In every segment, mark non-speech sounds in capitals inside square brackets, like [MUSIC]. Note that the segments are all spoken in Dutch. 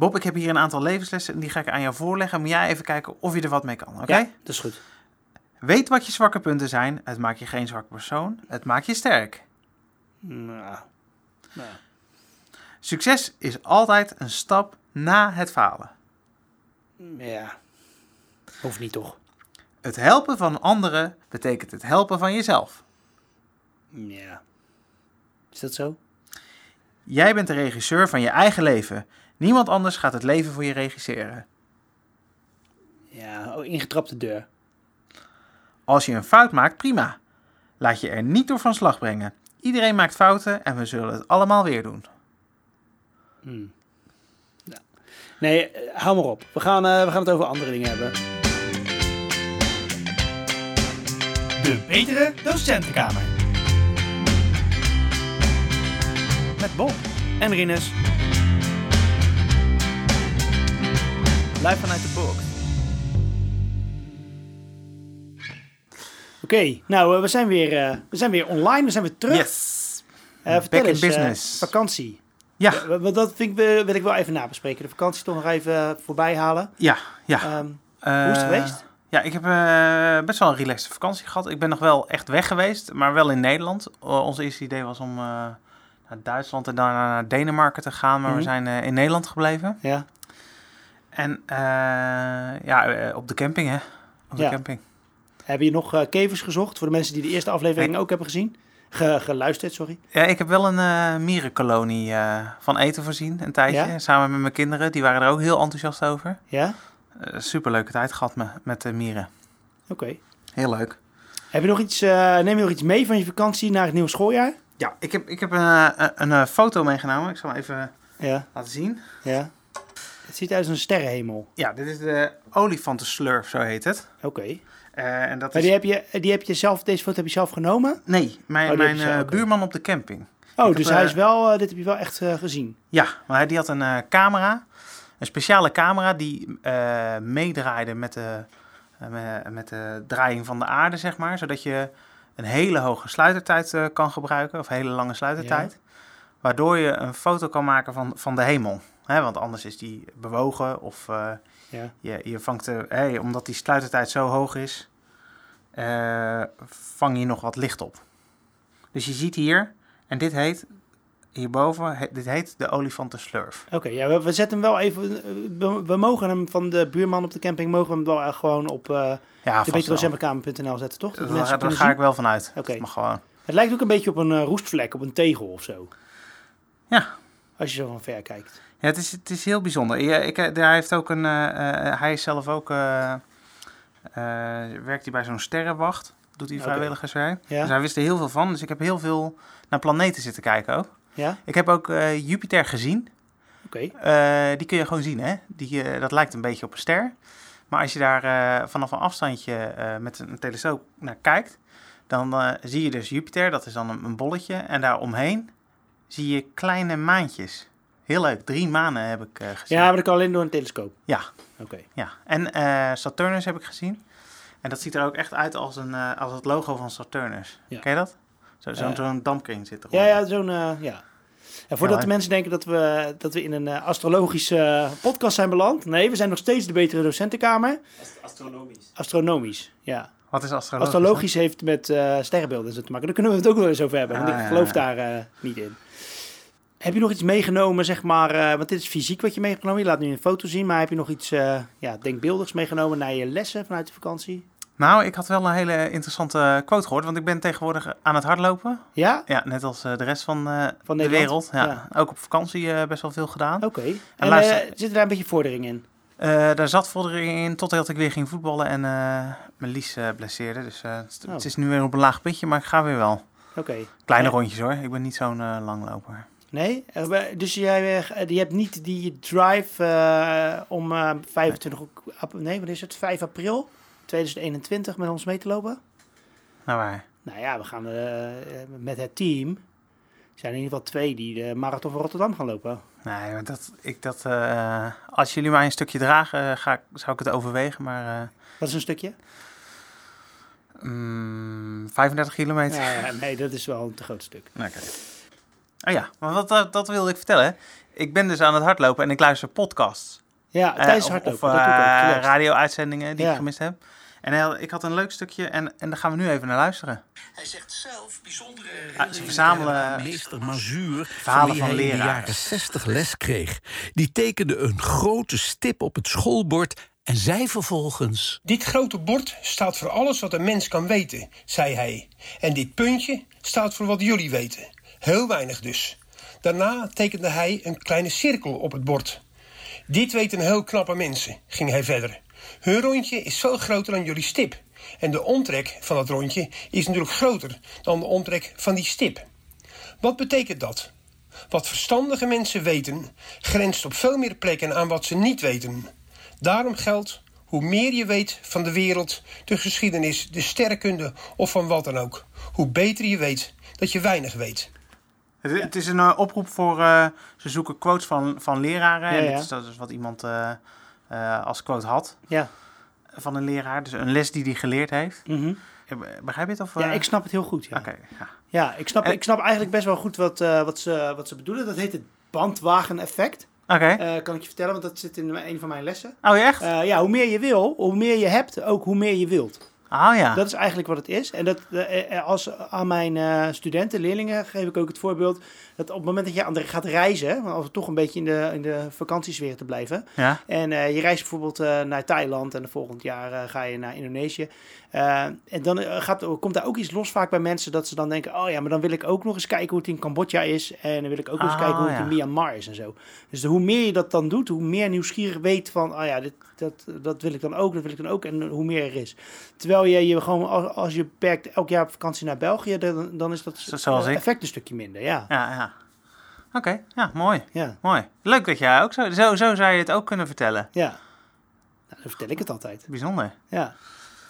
Bob, ik heb hier een aantal levenslessen en die ga ik aan jou voorleggen. Moet jij even kijken of je er wat mee kan, oké? Ja, dat is goed. Weet wat je zwakke punten zijn. Het maakt je geen zwakke persoon. Het maakt je sterk. Nou, nou. Succes is altijd een stap na het falen. Ja. Hoeft niet toch? Het helpen van anderen betekent het helpen van jezelf. Ja. Is dat zo? Jij bent de regisseur van je eigen leven. Niemand anders gaat het leven voor je regisseren. Ja, oh, ingetrapte deur. Als je een fout maakt, prima. Laat je er niet door van slag brengen. Iedereen maakt fouten en we zullen het allemaal weer doen. Hmm. Ja. Nee, eh, hou maar op. We gaan, eh, we gaan het over andere dingen hebben. De betere docentenkamer. Met Bob. En Rinus. Live vanuit de boek. Oké, nou, eh, we, zijn weer, eh, we zijn weer online. We zijn weer terug. Yes. Eh, vertel Back in eens, business. vakantie. Ja, want dat vind ik, wil ik wel even nabespreken. De vakantie toch nog even voorbij halen. ja, ja. Ehm, Eh, hoe is het geweest? Ja, ik heb eh, best wel een relaxte vakantie gehad. Ik ben nog wel echt weg geweest, maar wel in Nederland. Uh, ons eerste idee was om eh, naar Duitsland en daarna naar Denemarken te gaan, maar Mhm. we zijn eh, in Nederland gebleven. ja. En eh, ja, eh, op de camping hè. Op de Ja. camping. Heb je nog eh, kevers gezocht? Voor de mensen die de eerste aflevering ook hebben gezien. Ge- geluisterd, sorry. Ja, ik heb wel een mierenkolonie van eten voorzien, een tijdje. Ja? Samen met mijn kinderen, die waren er ook heel enthousiast over. Ja? Eh superleuke tijd gehad me, met de mieren. Oké. Heel leuk. Heb je nog iets, neem je nog iets mee van je vakantie naar het nieuwe schooljaar? Ja, ik heb, ik heb een, een, een, foto meegenomen. Ik zal hem even Ja, laten zien. ja. Het ziet uit als een sterrenhemel. Ja, dit is de olifantenslurf, zo heet het. Oké. Eh, en dat Maar is... die heb, je, die heb je zelf, deze foto heb je zelf genomen? Nee, mijn, Oh, mijn zelf, eh, buurman op de camping. Oh, dus eh, hij is wel, eh, dit heb je wel echt eh, gezien. Ja, maar hij- die had een eh, camera. Een speciale camera die eh, meedraaide met de, eh, me- met de draaiing van de aarde, zeg maar. Zodat je een hele hoge sluitertijd eh, kan gebruiken, of hele lange sluitertijd. Waardoor je een foto kan maken van, van de hemel. Hè, want anders is die bewogen of eh, Ja. je, je vangt de, hè, omdat die sluitertijd zo hoog is, eh, vang je nog wat licht op. Dus je ziet hier, en dit heet, hierboven, he- dit heet de olifantenslurf. Oké, ja, we, we zetten hem wel even. We, we mogen hem van de buurman op de camping mogen we hem wel gewoon op eh Ja, de beterozemmerkamer.nl zetten, toch? Dat Daar, daar ga ik wel vanuit. Oké. Gewoon, Het lijkt ook een beetje op een roestvlek, op een tegel of zo. Ja. Als je zo van ver kijkt. Ja, het is, het is heel bijzonder. Ja, ik, eh, hij heeft ook een, eh, eh, hij is zelf ook, eh, eh, werkt hij bij zo'n sterrenwacht. Doet hij Oké. vrijwilligerswerk. Ja? Dus hij wist er heel veel van. Dus ik heb heel veel naar planeten zitten kijken ook. Ja? Ik heb ook eh, Jupiter gezien. Oké. Eh, die kun je gewoon zien, hè? Die, eh, dat lijkt een beetje op een ster. Maar als je daar eh, vanaf een afstandje eh, met een telescoop naar kijkt, dan eh, zie je dus Jupiter, dat is dan een, een bolletje. En daaromheen zie je kleine maantjes. Heel leuk, drie manen heb ik eh, gezien. Ja, maar kan alleen door een telescoop. Ja. Oké. Ja. En eh, Saturnus heb ik gezien. En dat ziet er ook echt uit als, een, eh, als het logo van Saturnus. Ja. Ken je dat? Zo- Zo'n Eh. zo'n dampkring zit erop. Ja, ja, zo'n. eh, ja. En voordat Ja, de mensen denken dat we, dat we in een eh, astrologische podcast zijn beland. Nee, we zijn nog steeds de betere docentenkamer. Astronomisch. Astronomisch, ja. Wat is astrologisch? Astrologisch heeft met eh sterrenbeelden en zo te maken. Daar kunnen we het ook wel eens over hebben, want Ah, ik geloof ja. daar eh, niet in. Heb je nog iets meegenomen, zeg maar, eh, want dit is fysiek wat je meegenomen. Je laat nu een foto zien, maar heb je nog iets eh, ja, denkbeeldigs meegenomen naar je lessen vanuit de vakantie? Nou, ik had wel een hele interessante quote gehoord, want ik ben tegenwoordig aan het hardlopen. Ja? Ja, net als eh, de rest van, Van de wereld. Ja. Ja. Ook op vakantie best wel veel gedaan. Oké. En luister- eh, zit er daar een beetje vordering in? Daar zat vordering in totdat ik weer ging voetballen en mijn lies blesseerde. Dus het, Oh. het is nu weer op een laag pitje, maar ik ga weer wel. Oké. Kleine Ja. rondjes hoor, ik ben niet zo'n langloper. Nee? Eh, Dus jij eh, die hebt niet die drive eh, om eh 25... ap- Nee, wat is het? 5 april 2021 met ons mee te lopen? Nou waar. Nou ja, we gaan met het team. Er zijn in ieder geval twee die de Marathon van Rotterdam gaan lopen. Nee, maar dat, ik, dat, als jullie mij een stukje dragen, ga, ik- zou ik het overwegen. Maar Wat is een stukje? mm, 35 kilometer. Ja, ja, nee, dat is wel een te groot stuk. Oké. Oh ja, maar wat, dat, dat wilde ik vertellen. Ik ben dus aan het hardlopen en ik luister podcasts. Ja, Eh, tijdens of- hardlopen. Of eh, radio-uitzendingen die Ja. ik gemist heb. En hij- ik had een leuk stukje en, en daar gaan we nu even naar luisteren. Hij zegt zelf bijzondere Ah, ze verzamelen meester Mazuur, verhalen van van hij in de jaren 60 les kreeg. Die tekende een grote stip op het schoolbord en zei vervolgens... Dit grote bord staat voor alles wat een mens kan weten, zei hij. En dit puntje staat voor wat jullie weten. Heel weinig dus. Daarna tekende hij een kleine cirkel op het bord. Dit weten heel knappe mensen, ging hij verder. Hun rondje is veel groter dan jullie stip. En de omtrek van dat rondje is natuurlijk groter dan de omtrek van die stip. Wat betekent dat? Wat verstandige mensen weten, grenst op veel meer plekken aan wat ze niet weten. Daarom geldt, hoe meer je weet van de wereld, de geschiedenis, de sterrenkunde of van wat dan ook, hoe beter je weet dat je weinig weet. Het, het is een eh, oproep voor... eh, ze zoeken quotes van, van leraren. Ja, en dit is, dat is wat iemand eh, als quote had Ja. van een leraar. Dus een les die hij geleerd heeft. Mhm. Begrijp je het? Of, ja, ik snap het heel goed. Ja, Oké, ja. ik, snap, En- ik snap eigenlijk best wel goed wat, wat, ze, wat ze bedoelen. Dat heet het bandwagen-effect. Oké. Kan ik je vertellen, want dat zit in een van mijn lessen. oh, echt? Ja, hoe meer je wil, hoe meer je hebt, ook hoe meer je wilt. Oh ja. Dat is eigenlijk wat het is. En dat, eh, eh, als aan mijn eh, studenten, leerlingen, geef ik ook het voorbeeld dat op het moment dat je aan de, gaat reizen, want als we toch een beetje in de, in de vakantiesfeer te blijven, ja. en eh, je reist bijvoorbeeld eh, naar Thailand en de volgend jaar eh, ga je naar Indonesië. Eh, en dan eh, gaat, komt daar ook iets los vaak bij mensen dat ze dan denken: oh ja, maar dan wil ik ook nog eens kijken hoe het in Cambodja is. En dan wil ik ook nog eens Ah, kijken hoe het ja. in Myanmar is en zo. Dus de- hoe meer je dat dan doet, hoe meer nieuwsgierig weet van: oh ja, dit, dat, dat wil ik dan ook, dat wil ik dan ook. En hoe meer er is. Terwijl je je gewoon, als, als je beperkt elk jaar op vakantie naar België, dan, dan is dat Zo- zoals eh, ik. effect een stukje minder. Ja, Ja, ja. Oké, ja, mooi. ja, Mooi. Leuk dat jij ook zo, zo... Zo zou je het ook kunnen vertellen. ja. Nou, dan vertel ik het altijd. Bijzonder. Ja,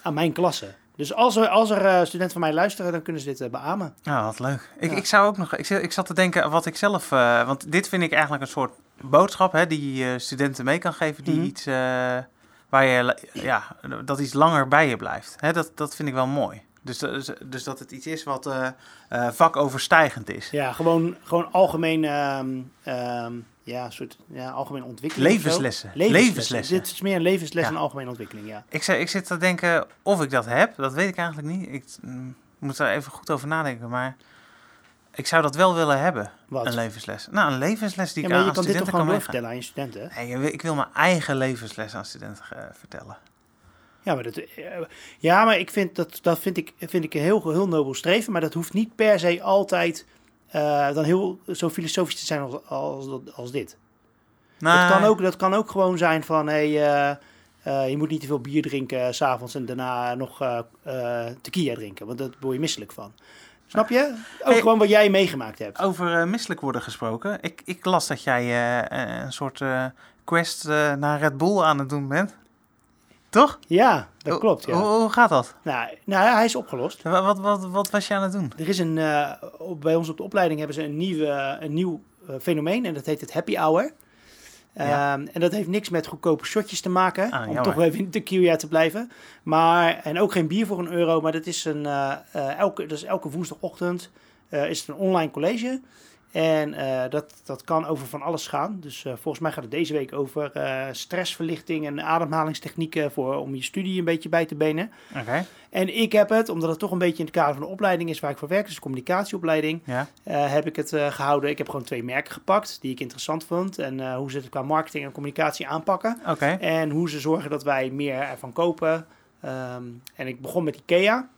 aan mijn klasse. Dus als er, als er eh, studenten van mij luisteren, dan kunnen ze dit eh, beamen. Ja, wat leuk. Ik, Ja. ik zou ook nog... Ik, zat- ik zat te denken wat ik zelf... eh, want dit vind ik eigenlijk een soort boodschap... Hè, die je studenten mee kan geven... die Mhm. iets... waar je... Ja, dat iets langer bij je blijft. Hè, dat, dat vind ik wel mooi. Dus, dus dat het iets is wat eh, eh, vakoverstijgend is. Ja, gewoon, gewoon algemeen, ehm, ehm, ja, soort, ja, algemeen ontwikkeling. Levenslessen. Levenslessen. Levenslessen. Dit is meer een levensles Ja. en algemene ontwikkeling, ja. Ik, ik zit te denken of ik dat heb. Dat weet ik eigenlijk niet. Ik mm, moet er even goed over nadenken. Maar ik zou dat wel willen hebben. Wat? Een levensles. Nou, een levensles die ja, ik aan je kan dit toch studenten gewoon doorvertellen aan je studenten? Nee, ik wil mijn eigen levensles aan studenten eh, vertellen. Ja, maar, dat, eh, ja, maar ik vind dat, dat vind ik, vind ik een heel, heel nobel streven. Maar dat hoeft niet per se altijd eh, dan heel zo filosofisch te zijn als, als, als dit. Dat, kan ook, dat kan ook gewoon zijn van, hey, eh, je moet niet te veel bier drinken s s'avonds en daarna nog tequila drinken, want daar word je misselijk van. Snap je? Ook Hey. gewoon wat jij meegemaakt hebt. Over misselijk worden gesproken. Ik, ik las dat jij een soort quest naar Red Bull aan het doen bent. Toch? Ja, dat klopt. Ja. Hoe, hoe gaat dat? Nou, nou, ja, hij is opgelost. Wat, wat, wat, wat was je aan het doen? Er is een, eh, bij ons op de opleiding hebben ze een, nieuwe, een nieuw eh, fenomeen en dat heet het happy hour. Ja. Ehm, en dat heeft niks met goedkope shotjes te maken, Ah, om jammer. toch even in de tequila te blijven. Maar, en ook geen bier voor een euro, maar dat is, een, eh, elke, dat is elke woensdagochtend is het een online college. En eh, dat, dat kan over van alles gaan. Dus eh, volgens mij gaat het deze week over eh, stressverlichting en ademhalingstechnieken voor, om je studie een beetje bij te benen. Oké, En ik heb het, omdat het toch een beetje in het kader van de opleiding is waar ik voor werk, dus communicatieopleiding, ja. heb ik het eh, gehouden. Ik heb gewoon twee merken gepakt die ik interessant vond. En hoe ze het qua marketing en communicatie aanpakken. Oké. En hoe ze zorgen dat wij meer ervan kopen. Ehm, en ik begon met IKEA.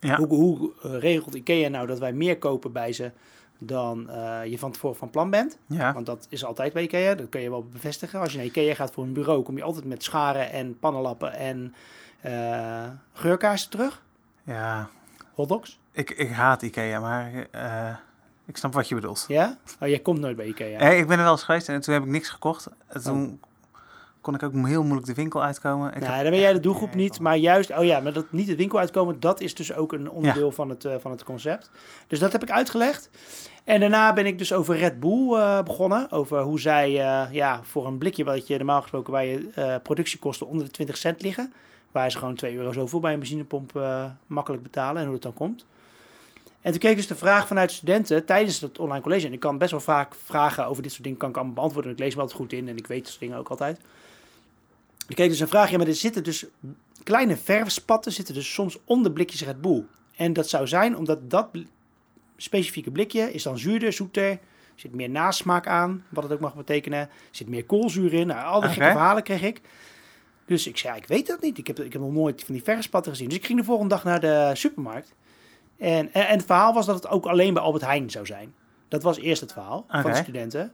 Ja. Hoe, hoe regelt IKEA nou dat wij meer kopen bij ze dan eh, je van tevoren van plan bent? Ja. Want dat is altijd bij IKEA, dat kun je wel bevestigen. Als je naar IKEA gaat voor een bureau, kom je altijd met scharen en pannenlappen en eh geurkaarsen terug. Ja. Hotdogs. Ik, ik haat Ikea, maar eh, ik snap wat je bedoelt. Ja? Oh, jij komt nooit bij IKEA. Eh, ik ben er wel eens geweest en toen heb ik niks gekocht. En toen kon ik ook heel moeilijk de winkel uitkomen. Ik heb- dan ben jij de doelgroep niet, maar juist, oh ja, maar dat niet de winkel uitkomen, dat is dus ook een onderdeel van, het, eh, van het concept. Dus dat heb ik uitgelegd. En daarna ben ik dus over Red Bull eh, begonnen. Over hoe zij eh, ja, voor een blikje, wat je normaal gesproken waar je productiekosten onder de 20 cent liggen. Waar ze gewoon 2 euro zoveel bij een benzinepomp makkelijk betalen en hoe het dan komt. En toen kreeg ik dus de vraag vanuit studenten tijdens het online college. En ik kan best wel vaak vragen over dit soort dingen kan ik allemaal beantwoorden. En ik lees me altijd goed in en ik weet dat soort dingen ook altijd. Ik kreeg dus een vraag, ja, maar er zitten dus kleine verfspatten zitten dus soms onder blikjes Red Bull. En dat zou zijn omdat dat specifieke blikje is dan zuurder, zoeter, er zit meer nasmaak aan, wat het ook mag betekenen. Zit meer koolzuur in. Nou, al die gekke verhalen kreeg ik. Dus ik zei, ik weet dat niet. Ik heb, ik heb nog nooit van die verfspatten gezien. Dus ik ging de volgende dag naar de supermarkt. En, en, en het verhaal was dat het ook alleen bij Albert Heijn zou zijn. Dat was eerst het verhaal van de studenten.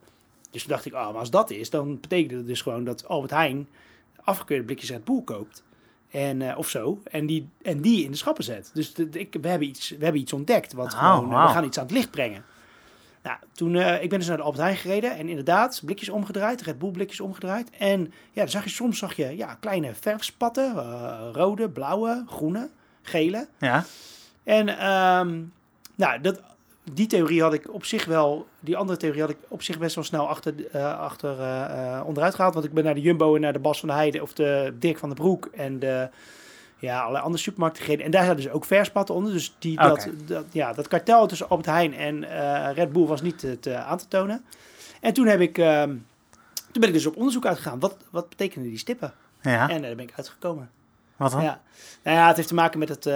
Dus toen dacht ik, oh, maar als dat is, dan betekent het dus gewoon dat Albert Heijn afgekeurde blikjes Red Bull koopt. En, eh, of zo. En die, en die in de schappen zet. Dus de, de- ik, we, hebben iets, we hebben iets ontdekt. Wat Oh, gewoon, eh, we gaan iets aan het licht brengen. Nou, toen, eh, ik ben dus naar de Albert Heijn gereden. En inderdaad, blikjes omgedraaid. Red Bull blikjes omgedraaid. En ja, dan zag je, soms zag je ja, kleine verfspatten. rode, blauwe, groene, gele. Ja. En ehm, nou, dat, die theorie had ik op zich wel, die andere theorie had ik op zich best wel snel achter, eh, achter eh, eh, onderuit gehaald. Want ik ben naar de Jumbo en naar de Bas van de Heide of de Dirk van den Broek en de, ja, allerlei andere supermarkten gereden. En daar zaten dus ook verspatten onder. Dus die, dat, dat, ja, dat kartel tussen Albert Heijn en eh, Red Bull was niet te, te aan te tonen. En toen heb ik, ehm, toen ben ik dus op onderzoek uitgegaan. Wat, wat betekenen die stippen? Ja. En daar ben ik uitgekomen. Wat dan? Ja. Nou ja, het heeft te maken met het.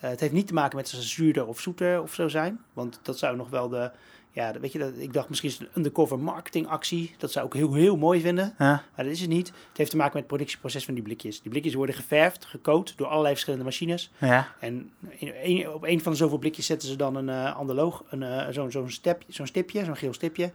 Eh, het heeft niet te maken met ze zuurder of zoeter of zo zijn. Want dat zou nog wel de. Ja, weet je, dat, ik dacht misschien is het een undercover marketingactie. Dat zou ik heel, heel mooi vinden. Ja. Maar dat is het niet. Het heeft te maken met het productieproces van die blikjes. Die blikjes worden geverfd, gecoat door allerlei verschillende machines. Ja. En in op een van de zoveel blikjes zetten ze dan een eh analoog, een, eh, zo'n zo'n step, zo'n stipje, zo'n geel stipje.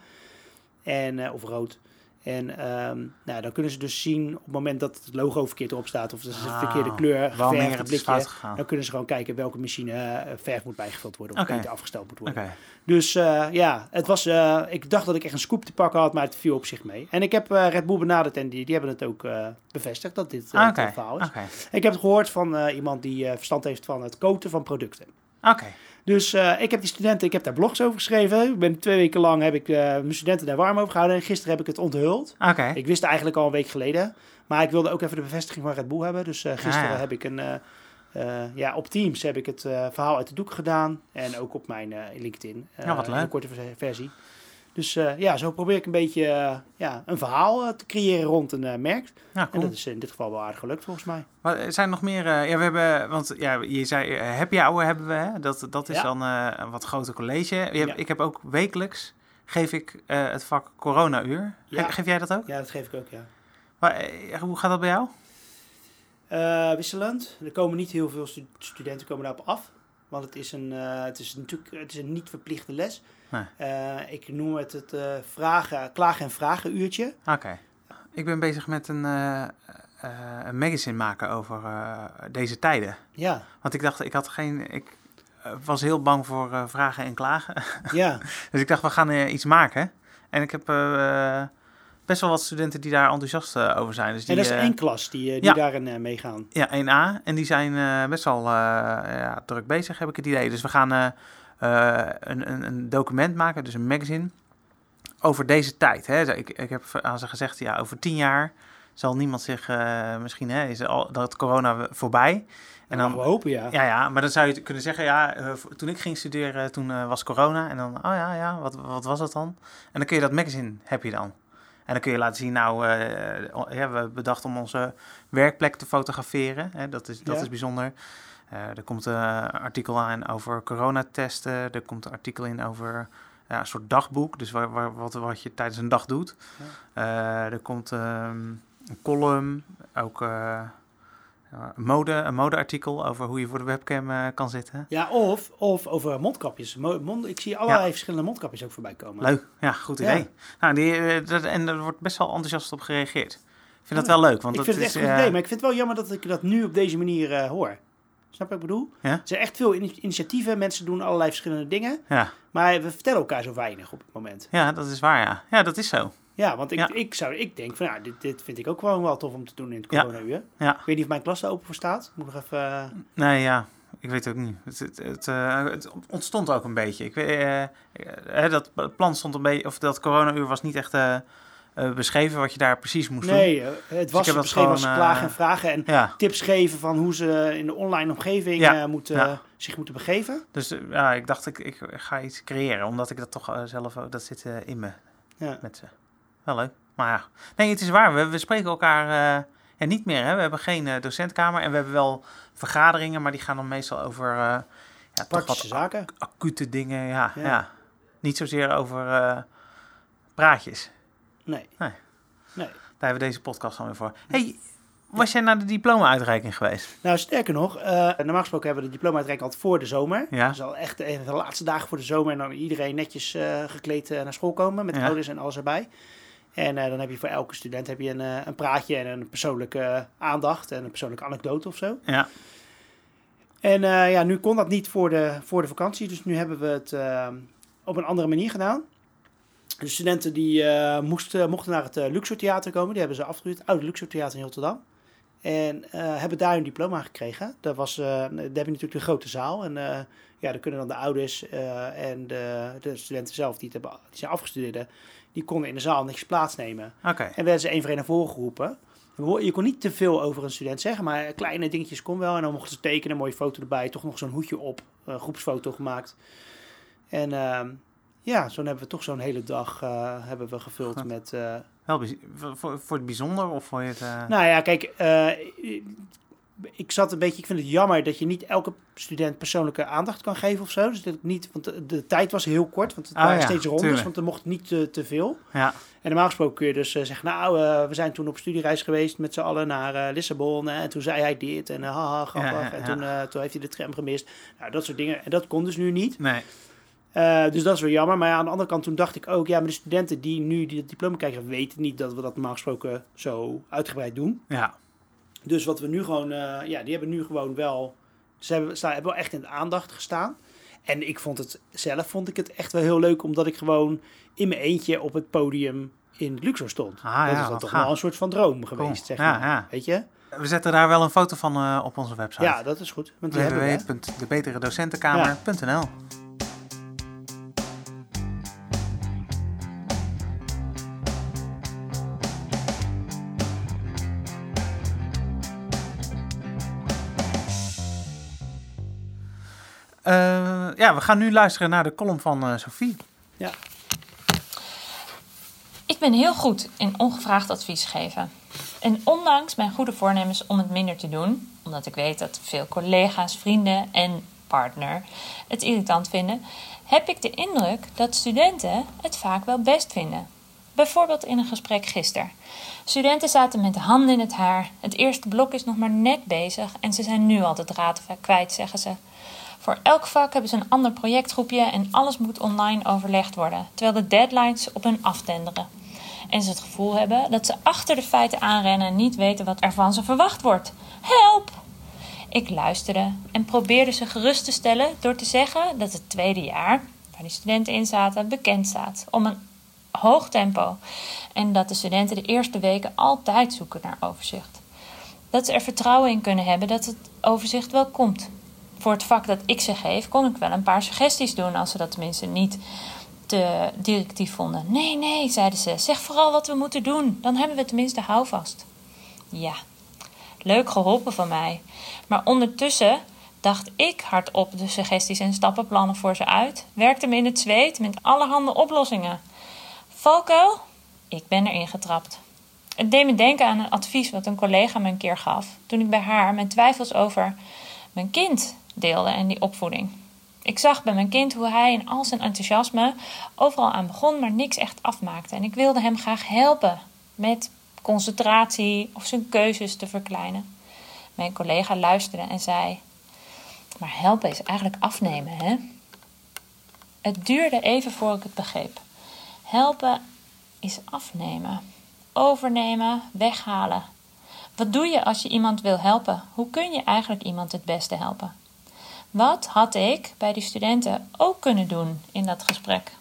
En, of rood. En ehm, nou, dan kunnen ze dus zien op het moment dat het logo verkeerd erop staat of dat is de Ah, verkeerde kleur geverfd het blikje. Dan kunnen ze gewoon kijken welke machine eh, verf moet bijgevuld worden of Oké. beter afgesteld moet worden. Dus eh, ja, het was, eh, ik dacht dat ik echt een scoop te pakken had, maar het viel op zich mee. En ik heb eh, Red Bull benaderd en die, die hebben het ook bevestigd dat dit eh, Ah, het verhaal is. Ik heb het gehoord van iemand die verstand heeft van het coaten van producten. Oké. Dus eh, ik heb die studenten, ik heb daar blogs over geschreven. Ik ben twee weken lang heb ik eh, mijn studenten daar warm over gehouden. En gisteren heb ik het onthuld. Oké. Ik wist het eigenlijk al een week geleden. Maar ik wilde ook even de bevestiging van Red Bull hebben. Dus eh, gisteren Ah, ja. heb ik een... ja, op Teams heb ik het verhaal uit de doek gedaan. En ook op mijn LinkedIn. Ja, wat leuk. Een korte vers- versie. Dus eh, ja, zo probeer ik een beetje eh, ja, een verhaal eh, te creëren rond een merk. Ja, En dat is in dit geval wel aardig gelukt volgens mij. Er zijn nog meer... ja, we hebben... Want ja, je zei eh, happy hour hebben we, hè? Dat, dat is Ja. dan een wat groter college. Je hebt, Ja. Ik heb ook wekelijks... Geef ik het vak corona-uur. Ge-. Geef jij dat ook? Ja, dat geef ik ook, ja. Maar, hoe gaat dat bij jou? Wisselend. Er komen niet heel veel stu- studenten komen daarop af. Want het is een, eh, het is natuurlijk het is een niet verplichte les. Nee. Eh, ik noem het het eh, vragen, klagen- en vragenuurtje. Oké. Ik ben bezig met een, een magazine maken over deze tijden. Ja, Want ik dacht, ik had geen... Ik was heel bang voor vragen en klagen. ja. [LAUGHS] Dus ik dacht, we gaan iets maken. En ik heb best wel wat studenten die daar enthousiast eh, over zijn. Dus die, en dat is eh, één klas die, eh, die ja. daarin meegaan. Ja, 1A. En die zijn best wel ja, druk bezig, heb ik het idee. Dus we gaan een, een, een document maken, dus een magazine, over deze tijd. Hè. Ik, ik heb aan ze gezegd, ja, over tien jaar zal niemand zich, misschien hè, is al dat corona voorbij. En dan, we hopen, ja. ja, ja, maar dan zou je kunnen zeggen, ja, toen ik ging studeren, toen was corona. En dan, oh ja, ja, wat, wat was dat dan? En dan kun je dat magazine, heb je dan. En dan kun je laten zien, nou, ja, we hebben bedacht om onze werkplek te fotograferen. Hè, dat is, dat Ja. is bijzonder. Eh, er komt een artikel aan over coronatesten. Er komt een artikel in over ja, een soort dagboek. Dus waar, waar, wat, wat je tijdens een dag doet. Eh, er komt ehm, een column, ook mode, een modeartikel over hoe je voor de webcam eh, kan zitten. Ja, of, of over mondkapjes. Mo- Mond, ik zie allerlei verschillende mondkapjes ook voorbij komen. Leuk, ja, goed Ja. idee. Nou, die, eh, dat, en er wordt best wel enthousiast op gereageerd. Ik vind dat wel leuk, want ik dat vind het is, echt een goed eh, idee, maar ik vind het wel jammer dat ik dat nu op deze manier hoor. Snap je wat ik bedoel? Ja. Er zijn echt veel ini- initiatieven, mensen doen allerlei verschillende dingen. ja, Maar we vertellen elkaar zo weinig op het moment. ja, dat is waar, ja. Ja, dat is zo. Ja, want ik, Ja. ik, zou, ik denk van, ja, dit, dit vind ik ook gewoon wel tof om te doen in het Ja. Ja. Ik weet niet of mijn klas daar open voor staat. Moet nog even... eh, Nee, ja, ik weet het ook niet. Het, het, het, eh, het ontstond ook een beetje. Ik weet, eh, dat plan stond een beetje, of dat corona-uur was niet echt beschreven wat je daar precies moest doen. Nee, het was heb dat beschreven als klagen en vragen. En Ja, tips geven van hoe ze in de online omgeving moeten, zich moeten begeven. dus ja, ik dacht ik, ik ga iets creëren, omdat ik dat toch zelf dat zit in me Ja. met ze. Wel leuk. Maar ja, nee, het is waar. We, we spreken elkaar eh, ja, niet meer. Hè? We hebben geen eh, docentkamer en we hebben wel vergaderingen, maar die gaan dan meestal over eh, ja, toch wat zaken. acute dingen. Ja, Ja. ja. Niet zozeer over eh, praatjes. Nee. Nee. nee. Daar hebben we deze podcast dan weer voor. Hey, was jij naar de diploma-uitreiking geweest? Nou, sterker nog, eh, normaal gesproken hebben we de diploma-uitreiking altijd voor de zomer. Ja. Dus al echt de laatste dagen voor de zomer. En dan iedereen netjes eh, gekleed eh, naar school komen met Ja. ouders en alles erbij. En eh, dan heb je voor elke student heb je een, eh, een praatje en een persoonlijke aandacht en een persoonlijke anekdote of zo. Ja. En eh, ja, nu kon dat niet voor de, voor de vakantie. Dus nu hebben we het op een andere manier gedaan. De studenten die moesten, mochten naar het Luxor Theater komen. Die hebben ze afgehuurd. Het oude Luxor Theater in Rotterdam. En eh, hebben daar hun diploma gekregen. Dat was, eh, daar heb je natuurlijk de grote zaal. En eh, ja, daar kunnen dan de ouders en de, de studenten zelf die, het hebben, die zijn afgestudeerd, die konden in de zaal netjes plaatsnemen. En werden ze één voor één naar voren geroepen. Je kon niet te veel over een student zeggen, maar kleine dingetjes kon wel. En dan mochten ze tekenen, een mooie foto erbij, toch nog zo'n hoedje op, een groepsfoto gemaakt. En ehm, ja, zo hebben we toch zo'n hele dag hebben we gevuld met... eh, Wel voor, voor, het bijzonder of voor je het... eh, nou ja, kijk, eh, ik zat een beetje, ik vind het jammer dat je niet elke student persoonlijke aandacht kan geven of zo. Dus dat ik niet, want de, de tijd was heel kort, want het Oh waren ja, steeds rondes, tuurlijk. want er mocht niet te, te veel. ja. En normaal gesproken kun je dus eh, zeggen, nou, eh, we zijn toen op studiereis geweest met z'n allen naar eh, Lissabon. eh, en toen zei hij dit en eh, haha, grappig. Ja, ja, En toen, eh, toen heeft hij de tram gemist. Nou, dat soort dingen. En dat kon dus nu niet. Nee. Eh, dus dat is wel jammer. Maar ja, aan de andere kant toen dacht ik ook, ja, maar de studenten die nu die het diploma krijgen, weten niet dat we dat normaal gesproken zo uitgebreid doen. Ja. Dus wat we nu gewoon, eh, ja, die hebben nu gewoon wel, ze hebben, ze hebben wel echt in de aandacht gestaan. En ik vond het zelf, vond ik het echt wel heel leuk, omdat ik gewoon in mijn eentje op het podium in Luxor stond. Ah, dat ja, is dan toch wel een soort van droom geweest, zeg maar. ja. Weet je? We zetten daar wel een foto van eh, op onze website. Ja, dat is goed. Www.debeteredocentenkamer.nl ja, we gaan nu luisteren naar de column van eh Sophie. Ik ben heel goed in ongevraagd advies geven. En ondanks mijn goede voornemens om het minder te doen, omdat ik weet dat veel collega's, vrienden en partner het irritant vinden, heb ik de indruk dat studenten het vaak wel best vinden. Bijvoorbeeld in een gesprek gisteren. Studenten zaten met de handen in het haar. Het eerste blok is nog maar net bezig en ze zijn nu al de draad kwijt, zeggen ze. Voor elk vak hebben ze een ander projectgroepje en alles moet online overlegd worden, terwijl de deadlines op hun aftenderen. En ze het gevoel hebben dat ze achter de feiten aanrennen en niet weten wat er van ze verwacht wordt. Help! Ik luisterde en probeerde ze gerust te stellen door te zeggen dat het tweede jaar, waar die studenten in zaten, bekend staat om een hoog tempo. En dat de studenten de eerste weken altijd zoeken naar overzicht. Dat ze er vertrouwen in kunnen hebben dat het overzicht wel komt. Voor het vak dat ik ze geef, kon ik wel een paar suggesties doen als ze dat tenminste niet te directief vonden. Nee, nee, zeiden ze. Zeg vooral wat we moeten doen. Dan hebben we tenminste houvast. Ja, leuk geholpen van mij. Maar ondertussen dacht ik hardop de suggesties en stappenplannen voor ze uit. Werkte me in het zweet met allerhande oplossingen. Valkuil? Ik ben erin getrapt. Het deed me denken aan een advies wat een collega me een keer gaf. Toen ik bij haar mijn twijfels over mijn kind deelde en die opvoeding. Ik zag bij mijn kind hoe hij in al zijn enthousiasme overal aan begon, maar niks echt afmaakte. En ik wilde hem graag helpen met concentratie of zijn keuzes te verkleinen. Mijn collega luisterde en zei: Maar helpen is eigenlijk afnemen, hè? Het duurde even voor ik het begreep. Helpen is afnemen, overnemen, weghalen. Wat doe je als je iemand wil helpen? Hoe kun je eigenlijk iemand het beste helpen? Wat had ik bij die studenten ook kunnen doen in dat gesprek?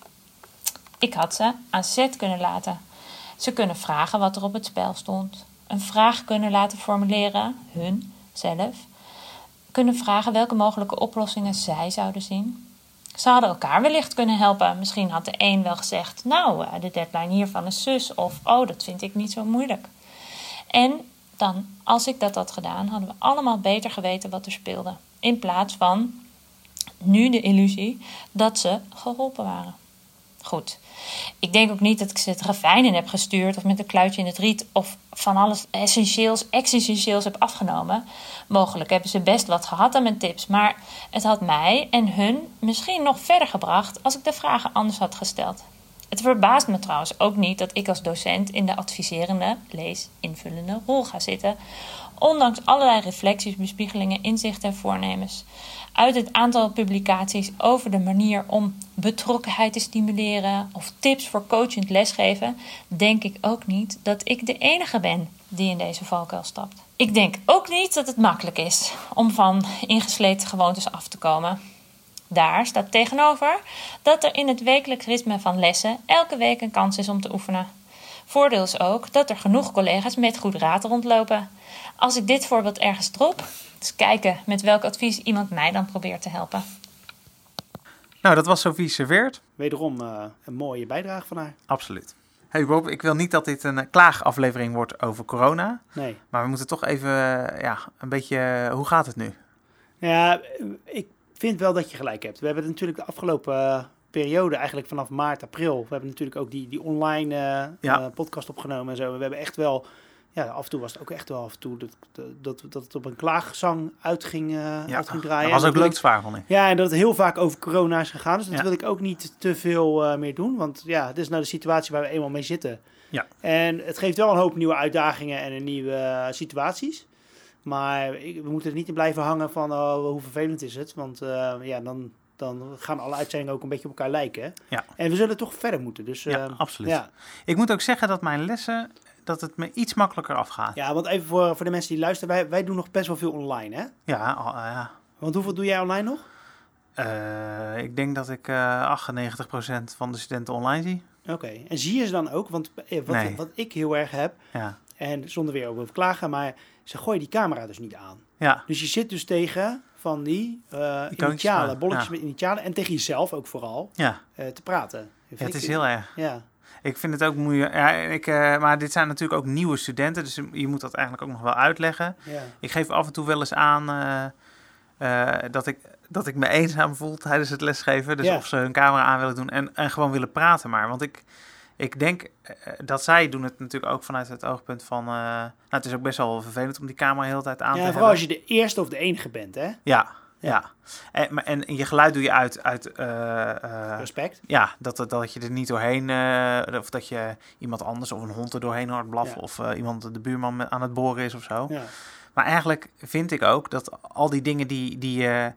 Ik had ze aan zet kunnen laten. Ze kunnen vragen wat er op het spel stond. Een vraag kunnen laten formuleren, hun zelf. Kunnen vragen welke mogelijke oplossingen zij zouden zien. Ze hadden elkaar wellicht kunnen helpen. Misschien had de een wel gezegd: Nou, eh, de deadline hiervan is zus. Of oh, dat vind ik niet zo moeilijk. En dan, als ik dat had gedaan, hadden we allemaal beter geweten wat er speelde. In plaats van nu de illusie dat ze geholpen waren. Goed. Ik denk ook niet dat ik ze het ravijn in heb gestuurd of met een kluitje in het riet of van alles essentieels, existentieels heb afgenomen. Mogelijk hebben ze best wat gehad aan mijn tips, maar het had mij en hun misschien nog verder gebracht als ik de vragen anders had gesteld. Het verbaast me trouwens ook niet dat ik als docent in de adviserende, lees, invullende rol ga zitten, ondanks allerlei reflecties, bespiegelingen, inzichten en voornemens. Uit het aantal publicaties over de manier om betrokkenheid te stimuleren of tips voor coachend lesgeven, denk ik ook niet dat ik de enige ben die in deze valkuil stapt. Ik denk ook niet dat het makkelijk is om van ingesleten gewoontes af te komen. Daar staat tegenover dat er in het wekelijks ritme van lessen elke week een kans is om te oefenen. Voordeel is ook dat er genoeg collega's met goed raad rondlopen. Als ik dit voorbeeld ergens drop, eens kijken met welk advies iemand mij dan probeert te helpen. Nou, dat was Sophie Serveert. Wederom uh, een mooie bijdrage van haar. Absoluut. Hey Bob, ik wil niet dat dit een klaagaflevering wordt over corona. Nee. Maar we moeten toch even, ja, een beetje, hoe gaat het nu? Ja, ik vind wel dat je gelijk hebt. We hebben natuurlijk de afgelopen uh, periode, eigenlijk vanaf maart, april, we hebben natuurlijk ook die, die online uh, Ja. podcast opgenomen en zo. We hebben echt wel, ja, af en toe was het ook echt wel af en toe dat, dat, dat het op een klaagzang uit ging, uh, Ja, uit ging draaien. dat was ook leuk zwaar, ik. Ja, en dat het heel vaak over corona is gegaan. Dus dat Ja. wil ik ook niet te veel eh, meer doen. Want ja, dit is nou de situatie waar we eenmaal mee zitten. Ja. En het geeft wel een hoop nieuwe uitdagingen en een nieuwe eh, situaties. Maar we moeten er niet in blijven hangen van oh, hoe vervelend is het. Want eh, ja, dan, dan gaan alle uitzendingen ook een beetje op elkaar lijken. hè. Ja. En we zullen toch verder moeten. Dus, Ja, eh, absoluut. Ja. Ik moet ook zeggen dat mijn lessen, dat het me iets makkelijker afgaat. ja, want even voor, voor de mensen die luisteren. Wij, wij doen nog best wel veel online, hè? Ja, al- ja. Want hoeveel doe jij online nog? Eh, ik denk dat ik eh 98% van de studenten online zie. Oké. En zie je ze dan ook? Want eh, wat, Nee. wat ik heel erg heb, Ja, En zonder weer over te klagen, maar ze gooien die camera dus niet aan. ja, Dus je zit dus tegen van die initialen, ja. bolletjes Ja. met initialen. En tegen jezelf ook vooral ja. eh, te praten. Ja het is heel erg. Ja, Ik vind het ook moeilijk. Ja, ik, eh, maar dit zijn natuurlijk ook nieuwe studenten, dus je moet dat eigenlijk ook nog wel uitleggen. ja. Ik geef af en toe wel eens aan dat, ik, dat ik me eenzaam voel tijdens het lesgeven. Dus Ja. of ze hun camera aan willen doen en, en gewoon willen praten maar. Want ik, ik denk eh, dat zij doen het natuurlijk ook vanuit het oogpunt van... eh, nou, het is ook best wel vervelend om die camera de hele tijd aan te ja hebben. vooral als je de eerste of de enige bent, hè? Ja, ja. En, maar- en je geluid doe je uit... uit eh, eh, Respect. ja, dat, dat, dat je er niet doorheen... eh, of dat je iemand anders of een hond er doorheen hoort blaffen... Ja. of eh, iemand de buurman aan het boren is of zo. Ja. Maar eigenlijk vind ik ook dat al die dingen die, die, eh, eh,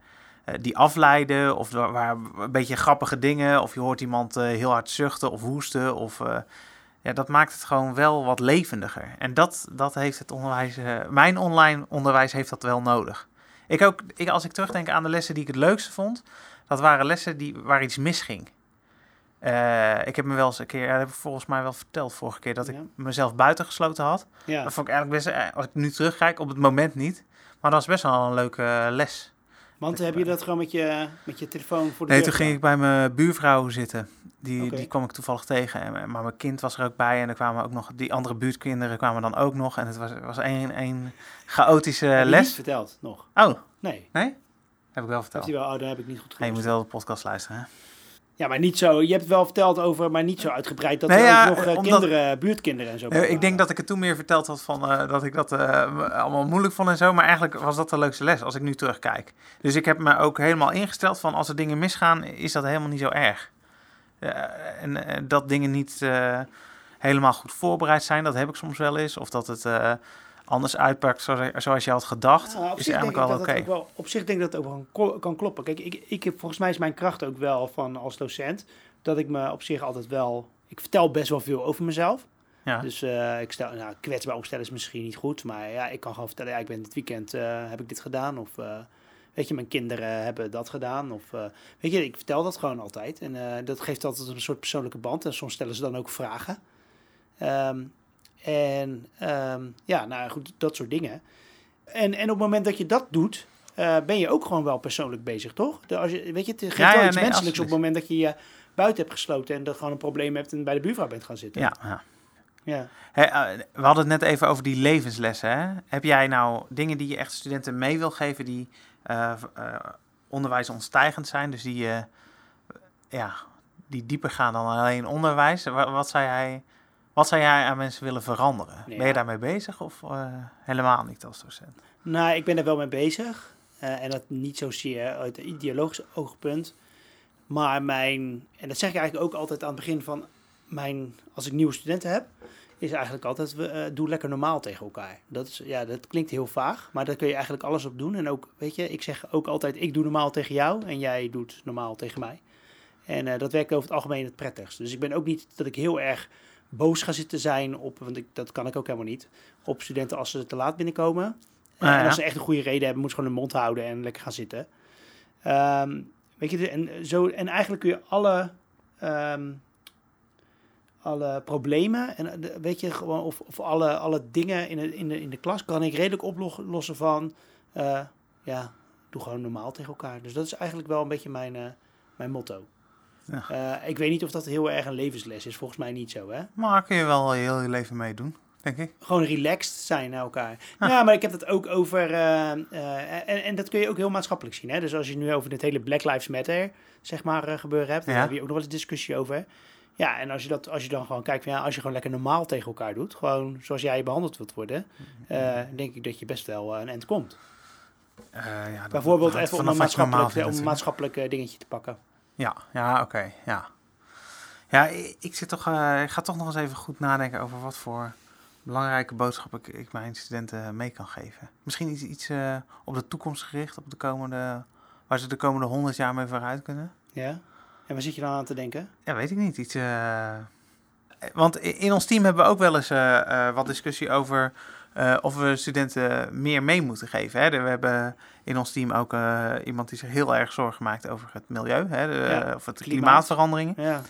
die afleiden, of waar, een beetje grappige dingen, of je hoort iemand eh, heel hard zuchten of hoesten, of, eh, ja, dat maakt het gewoon wel wat levendiger. En dat, dat heeft het onderwijs, eh, mijn online onderwijs heeft dat wel nodig. Ik ook, ik, als ik terugdenk aan de lessen die ik het leukste vond, dat waren lessen die, waar iets misging. Eh, ik heb me wel eens een keer, dat heb ik volgens mij wel verteld vorige keer, dat ik Ja. mezelf buitengesloten had. Ja. Dat vond ik eigenlijk best, eh, als ik nu terugkijk, op het moment niet. Maar dat was best wel een leuke eh, les. Want heb je dat gewoon met je, met je telefoon voor de Nee, deur toen ging ik bij mijn buurvrouw zitten. Die, die kwam ik toevallig tegen. En, maar mijn kind was er ook bij. En er kwamen ook nog, die andere buurtkinderen kwamen dan ook nog. En het was, was een, een chaotische Heb les. verteld nog? Oh, Nee. nee? Heb ik wel verteld. wel, oh, dan heb ik niet goed Nee, je moet wel de podcast luisteren. Hè? Ja, maar niet zo. Je hebt het wel verteld over, maar niet zo uitgebreid dat Nee, er ja, ook nog eh, omdat- kinderen, buurtkinderen en zo. Nee, ik denk dat ik het toen meer verteld had van eh, dat ik dat eh, allemaal moeilijk vond en zo. Maar eigenlijk was dat de leukste les als ik nu terugkijk. Dus ik heb me ook helemaal ingesteld van als er dingen misgaan, is dat helemaal niet zo erg. Eh, en eh, dat dingen niet eh, helemaal goed voorbereid zijn, dat heb ik soms wel eens. Of dat het eh, anders uitpakt zoals, je had gedacht, op is eigenlijk wel oké. Op zich denk ik dat het ook wel kan, kloppen. Kijk, ik, ik heb, volgens mij is mijn kracht ook wel van als docent dat ik me op zich altijd wel. Ik vertel best wel veel over mezelf. Ja. Dus eh, ik stel, nou, kwetsbaar opstellen is misschien niet goed, maar ja, ik kan gewoon vertellen, ja, ik ben dit weekend eh, heb ik dit gedaan of eh, weet je, mijn kinderen hebben dat gedaan of weet je, ik vertel dat gewoon altijd en dat geeft altijd een soort persoonlijke band en soms stellen ze dan ook vragen. Ehm, en ehm, ja, nou goed, dat soort dingen. En, en op het moment dat je dat doet, eh, ben je ook gewoon wel persoonlijk bezig, toch? De, als je, weet je, het geeft Ja, wel ja, iets nee, menselijks op het moment dat je je buiten hebt gesloten en dat gewoon een probleem hebt en bij de buurvrouw bent gaan zitten. Ja, ja. ja. Eh, we hadden het net even over die levenslessen. Hè? Heb jij nou dingen die je echt studenten mee wil geven die eh, onderwijs ontstijgend zijn? Dus die, ja, die dieper gaan dan alleen onderwijs. Wa- Wat, zou jij, wat zou jij aan mensen willen veranderen? Ja. Ben je daarmee bezig of eh, helemaal niet als docent? Nou, ik ben er wel mee bezig. Eh, en dat niet zozeer uit een ideologisch oogpunt. Maar mijn, en dat zeg ik eigenlijk ook altijd aan het begin van mijn, als ik nieuwe studenten heb, is eigenlijk altijd, we, eh, doe lekker normaal tegen elkaar. Dat, is, ja, dat klinkt heel vaag, maar daar kun je eigenlijk alles op doen. En ook, weet je, ik zeg ook altijd, ik doe normaal tegen jou en jij doet normaal tegen mij. En dat werkt over het algemeen het prettigst. Dus ik ben ook niet dat ik heel erg boos ga zitten zijn op, want ik, dat kan ik ook helemaal niet, op studenten als ze te laat binnenkomen. Ah, En als ze echt een goede reden hebben, moeten ze gewoon hun mond houden en lekker gaan zitten. Ehm, weet je, en, zo, en eigenlijk kun je alle, ehm, alle problemen en eh, weet je, gewoon, of, of alle, alle dingen in de, in, de, in de klas kan ik redelijk oplossen van, eh, ja, doe gewoon normaal tegen elkaar. Dus dat is eigenlijk wel een beetje mijn, eh, mijn motto. Ja. Eh, ik weet niet of dat heel erg een levensles is, volgens mij niet zo, hè? Maar kun je wel heel je leven meedoen, denk ik. gewoon relaxed zijn naar elkaar. Ja, maar ik heb het ook over. eh, eh, en, en dat kun je ook heel maatschappelijk zien. Hè? Dus als je nu over dit hele Black Lives Matter zeg maar, gebeuren hebt, daar Ja. heb je ook nog wel eens discussie over. Ja, en als je, dat, als je dan gewoon kijkt van ja, als je gewoon lekker normaal tegen elkaar doet, gewoon zoals jij behandeld wilt worden, denk ik dat je best wel een end komt. Ja, Bijvoorbeeld even om een maatschappelijk, om een maatschappelijk dingetje te pakken. Ja, ja oké. ja. ja, ik, ik zit toch, eh, ik ga toch nog eens even goed nadenken over wat voor belangrijke boodschap ik, ik mijn studenten mee kan geven. Misschien iets, iets eh, op de toekomst gericht, op de komende, waar ze de komende honderd jaar mee vooruit kunnen. Ja? En waar zit je dan aan te denken? Ja, weet ik niet. Iets, eh, want in ons team hebben we ook wel eens wat discussie over eh, of we studenten meer mee moeten geven. Hè. We hebben in ons team ook eh, iemand die zich heel erg zorgen maakt over het milieu, hè, de, Ja, of het klimaat. klimaatveranderingen. Ja.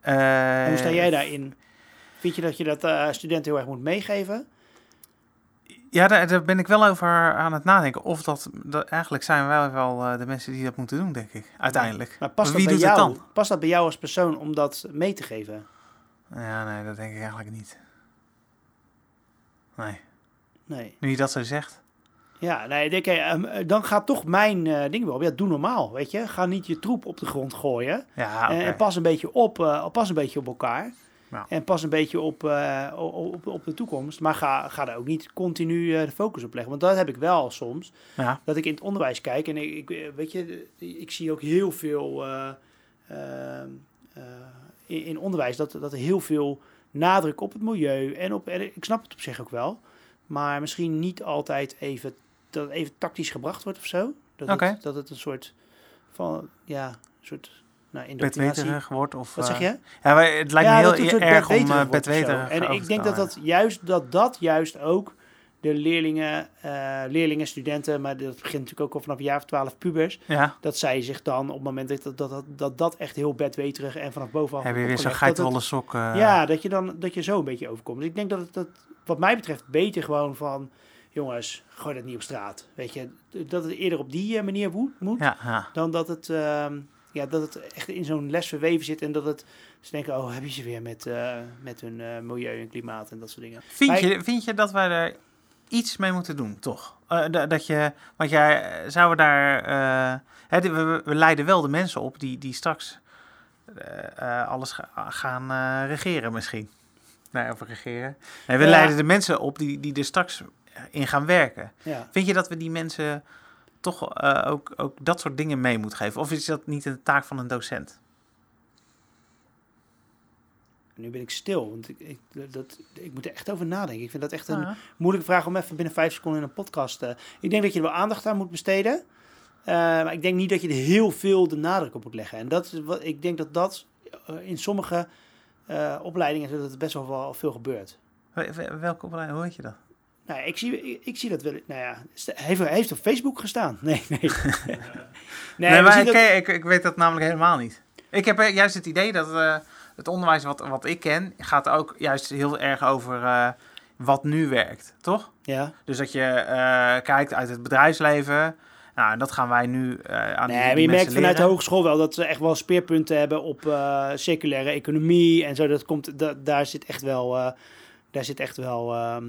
Eh, hoe sta jij daarin? Vind je dat je dat studenten heel erg moet meegeven? Ja, daar, daar ben ik wel over aan het nadenken. Of dat, dat eigenlijk zijn wij wel de mensen die dat moeten doen, denk ik. Uiteindelijk. Maar past, Wie dat bij doet het jou, dan? past dat bij jou als persoon om dat mee te geven? Ja, nee, dat denk ik eigenlijk niet. Nee. Nee. Nu je dat zo zegt. Ja, nee, denk, ik, ehm, dan gaat toch mijn eh, ding wel. Ja, doe normaal, weet je. Ga niet je troep op de grond gooien. Ja, en, en pas een beetje op, eh, pas een beetje op elkaar. Ja. En pas een beetje op, eh, op, op, de toekomst. Maar ga, ga daar ook niet continu eh, de focus op leggen. Want dat heb ik wel soms. Ja. Dat ik in het onderwijs kijk. En ik, ik weet je, ik zie ook heel veel eh, eh, eh, in, in onderwijs. Dat, dat er heel veel nadruk op het milieu. En op, en ik snap het op zich ook wel. Maar misschien niet altijd even, dat even tactisch gebracht wordt of zo. Dat, het, dat het een soort van, ja, een soort nou, indoctrinatie. Wordt. Of, Wat zeg eh, je? Ja, maar het lijkt ja, me heel erg om uh, zo. bedweterig En ik denk dat dat juist, dat dat juist ook de leerlingen, eh, leerlingen, studenten, maar dat begint natuurlijk ook al vanaf een jaar of twaalf pubers, Ja, dat zij zich dan op het moment dat dat, dat, dat, dat, echt heel bedweterig en vanaf bovenaf heb je weer zo'n geitenwolle sok. eh, ja, dat je dan dat je zo een beetje overkomt. Dus ik denk dat het dat, wat mij betreft beter gewoon van jongens, gooi dat niet op straat. Weet je, dat het eerder op die eh, manier moet, moet ja, ja. dan dat het, ehm, ja, dat het echt in zo'n les verweven zit en dat het ze denken, oh, heb je ze weer met, eh, met hun eh, milieu en klimaat en dat soort dingen. Vind, Maar je, vind je dat wij er iets mee moeten doen, toch? Da- dat je, want jij, zouden daar, hè, we, we leiden wel de mensen op die, die straks alles ga- gaan regeren misschien. Nee, of regeren. Nee, we Ja. leiden de mensen op die, die er straks in gaan werken. Ja. Vind je dat we die mensen toch eh, ook, ook dat soort dingen mee moeten geven? Of is dat niet een taak van een docent? Nu ben ik stil, want ik, ik, dat, ik moet er echt over nadenken. Ik vind dat echt een Ah. moeilijke vraag om even binnen vijf seconden in een podcast... eh, ik denk dat je er wel aandacht aan moet besteden. Eh, maar ik denk niet dat je er heel veel de nadruk op moet leggen. En dat is wat, ik denk dat dat in sommige eh, opleidingen dat het best wel, veel gebeurt. Wel- wel- Welke opleiding, weet je dat? Nou, ik zie, ik, ik zie dat wel. Nou ja, heeft, heeft op Facebook gestaan. Nee, nee. [LAUGHS] nee, maar ik, dat- ik, ik weet dat namelijk helemaal niet. Ik heb eh, juist het idee dat eh, het onderwijs wat, wat ik ken, gaat ook juist heel erg over wat nu werkt, toch? Ja, Dus dat je kijkt uit het bedrijfsleven Nou, en dat gaan wij nu eh, aan die, Nee, maar die je merkt vanuit de hogeschool wel dat ze echt wel speerpunten hebben op eh, circulaire economie en zo. Dat komt, da- daar zit echt wel, eh, daar zit echt wel, ehm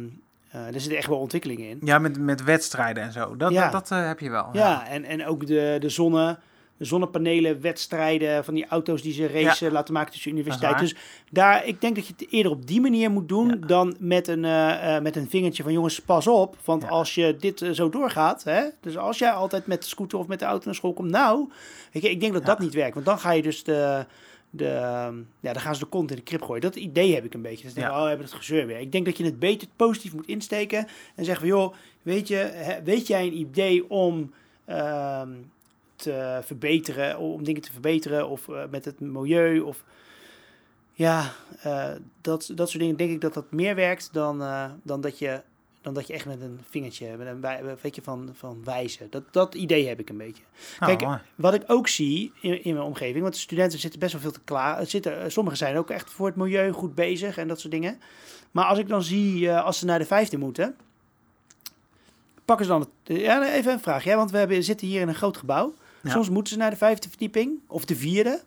eh, daar zitten echt wel ontwikkelingen in. Ja, met, met wedstrijden en zo. Dat, Ja. dat, dat, heb je wel. Ja, en, en ook de, de, zonne, zonnepanelen, wedstrijden van die auto's die ze racen laten maken tussen universiteiten. Dus daar, ik denk dat je het eerder op die manier moet doen Ja. dan met een, eh, eh, met een vingertje van jongens, pas op. Want Ja. als je dit eh, zo doorgaat, hè, dus als jij altijd met de scooter of met de auto naar school komt, nou, je, ik denk dat dat niet werkt. Want dan ga je dus de... De, ehm, ja, dan gaan ze de kont in de krip gooien. Dat idee heb ik een beetje. Dus ik denk, Ja. oh, we hebben het gezeur weer. Ik denk dat je het beter positief moet insteken. En zeggen van, joh, weet je, weet jij een idee om te verbeteren, om dingen te verbeteren of eh, met het milieu of ja, eh, dat, dat soort dingen denk ik dat dat meer werkt dan, eh, dan, dat, je, dan dat je echt met een vingertje, met een weet je, van, van wijzen. Dat, dat idee heb ik een beetje. Nou, Kijk, mooi. Wat ik ook zie in, in mijn omgeving, want de studenten zitten best wel veel te klaar. Zitten, eh, sommigen zijn ook echt voor het milieu goed bezig en dat soort dingen. Maar als ik dan zie, eh, als ze naar de vijfde moeten, pakken ze dan het... Ja, even een vraag, ja, want we hebben, zitten hier in een groot gebouw. Ja. Soms moeten ze naar de vijfde verdieping, of de vierde.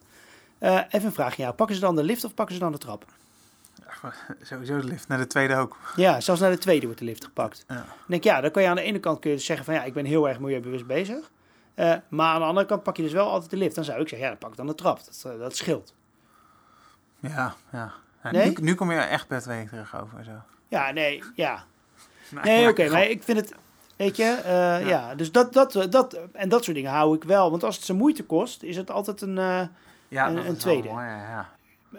Eh, even een vraag, ja, pakken ze dan de lift of pakken ze dan de trap? Sowieso de lift naar de tweede ook. Ja, zelfs naar de tweede wordt de lift gepakt. Ja. Dan denk ja, dan kan je aan de ene kant kun je dus zeggen van ja, ik ben heel erg milieubewust bezig. Eh, maar aan de andere kant pak je dus wel altijd de lift. Dan zou ik zeggen, ja, dan pak ik dan de trap. Dat, eh, dat scheelt. Ja, ja. Ja, Nee? nu, nu kom je echt per twee terug over. Zo. Ja, nee, ja. Nee, oké, maar ik vind het, weet je, eh, ja. Dus dat, dat, eh, dat, en dat soort dingen hou ik wel. Want als het ze moeite kost, is het altijd een... eh, ja, een- tweede. mooi, ja,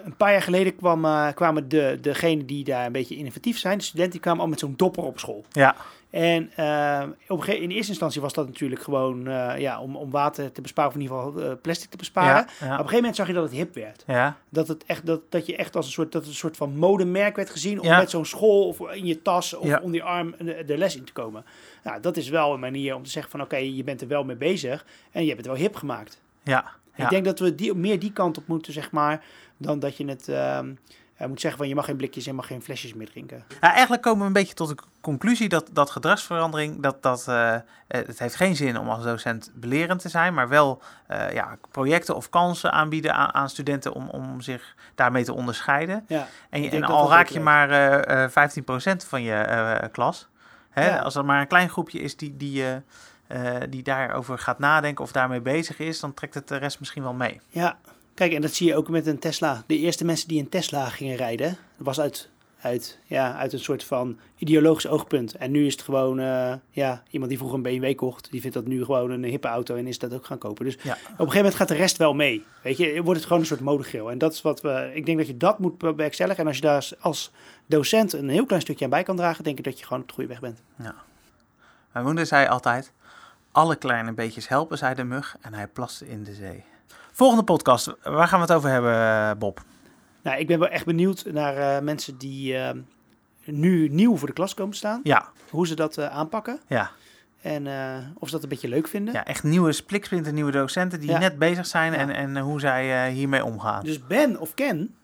een paar jaar geleden kwam, kwamen de, degenen die daar een beetje innovatief zijn, de studenten, die kwamen al met zo'n dopper op school. Ja, En eh, op in eerste instantie was dat natuurlijk gewoon eh, ja, om, om water te besparen, of in ieder geval eh, plastic te besparen. ja, Op een gegeven moment zag je dat het hip werd. ja. Dat, het echt, dat, dat je echt als een soort, dat een soort van modemerk werd gezien om met zo'n school of in je tas of onder je arm de, de les in te komen. Nou, dat is wel een manier om te zeggen van oké, je bent er wel mee bezig en je hebt het wel hip gemaakt. ja. Ik denk dat we die, meer die kant op moeten, zeg maar, dan dat je het ehm, eh, moet zeggen van je mag geen blikjes en mag geen flesjes meer drinken. Ja, eigenlijk komen we een beetje tot de conclusie dat, dat gedragsverandering, dat, dat, eh, eh, het heeft geen zin om als docent belerend te zijn, maar wel eh, ja, projecten of kansen aanbieden aan, aan studenten om, om zich daarmee te onderscheiden. Ja, En, en al raak je maar eh, eh, 15% van je klas, hè, Ja. als er maar een klein groepje is die, die, eh, die daarover gaat nadenken of daarmee bezig is, dan trekt het de rest misschien wel mee. ja. Kijk, en dat zie je ook met een Tesla. De eerste mensen die een Tesla gingen rijden, dat was uit, uit, ja, uit een soort van ideologisch oogpunt. En nu is het gewoon, eh, ja, iemand die vroeger een BMW kocht, die vindt dat nu gewoon een hippe auto en is dat ook gaan kopen. Dus Ja. op een gegeven moment gaat de rest wel mee. Weet je, wordt het gewoon een soort modegeel. En dat is wat we, ik denk dat je dat moet bewerkstelligen. En als je daar als- docent een heel klein stukje aan bij kan dragen, denk ik dat je gewoon op de goede weg bent. Mijn moeder zei altijd, alle kleine beetjes helpen, zei de mug, en hij plaste in de zee. Volgende podcast, waar gaan we het over hebben, Bob? Nou, ik ben wel echt benieuwd naar eh, mensen die eh, nu nieuw voor de klas komen staan. Ja, Hoe ze dat eh, aanpakken. ja. En of ze dat een beetje leuk vinden. Ja, echt nieuwe spliksplinter, nieuwe docenten die Ja. net bezig zijn Ja. en, en hoe zij hiermee omgaan. Dus ben of ken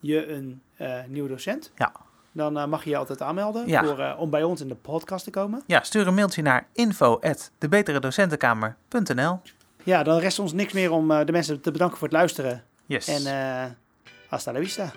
je een nieuwe docent. Ja. Dan mag je je altijd aanmelden Ja. voor, om bij ons in de podcast te komen. Ja, stuur een mailtje naar info@debeteredocentenkamer.nl. Ja, dan rest ons niks meer om eh, de mensen te bedanken voor het luisteren. Yes. En eh hasta la vista.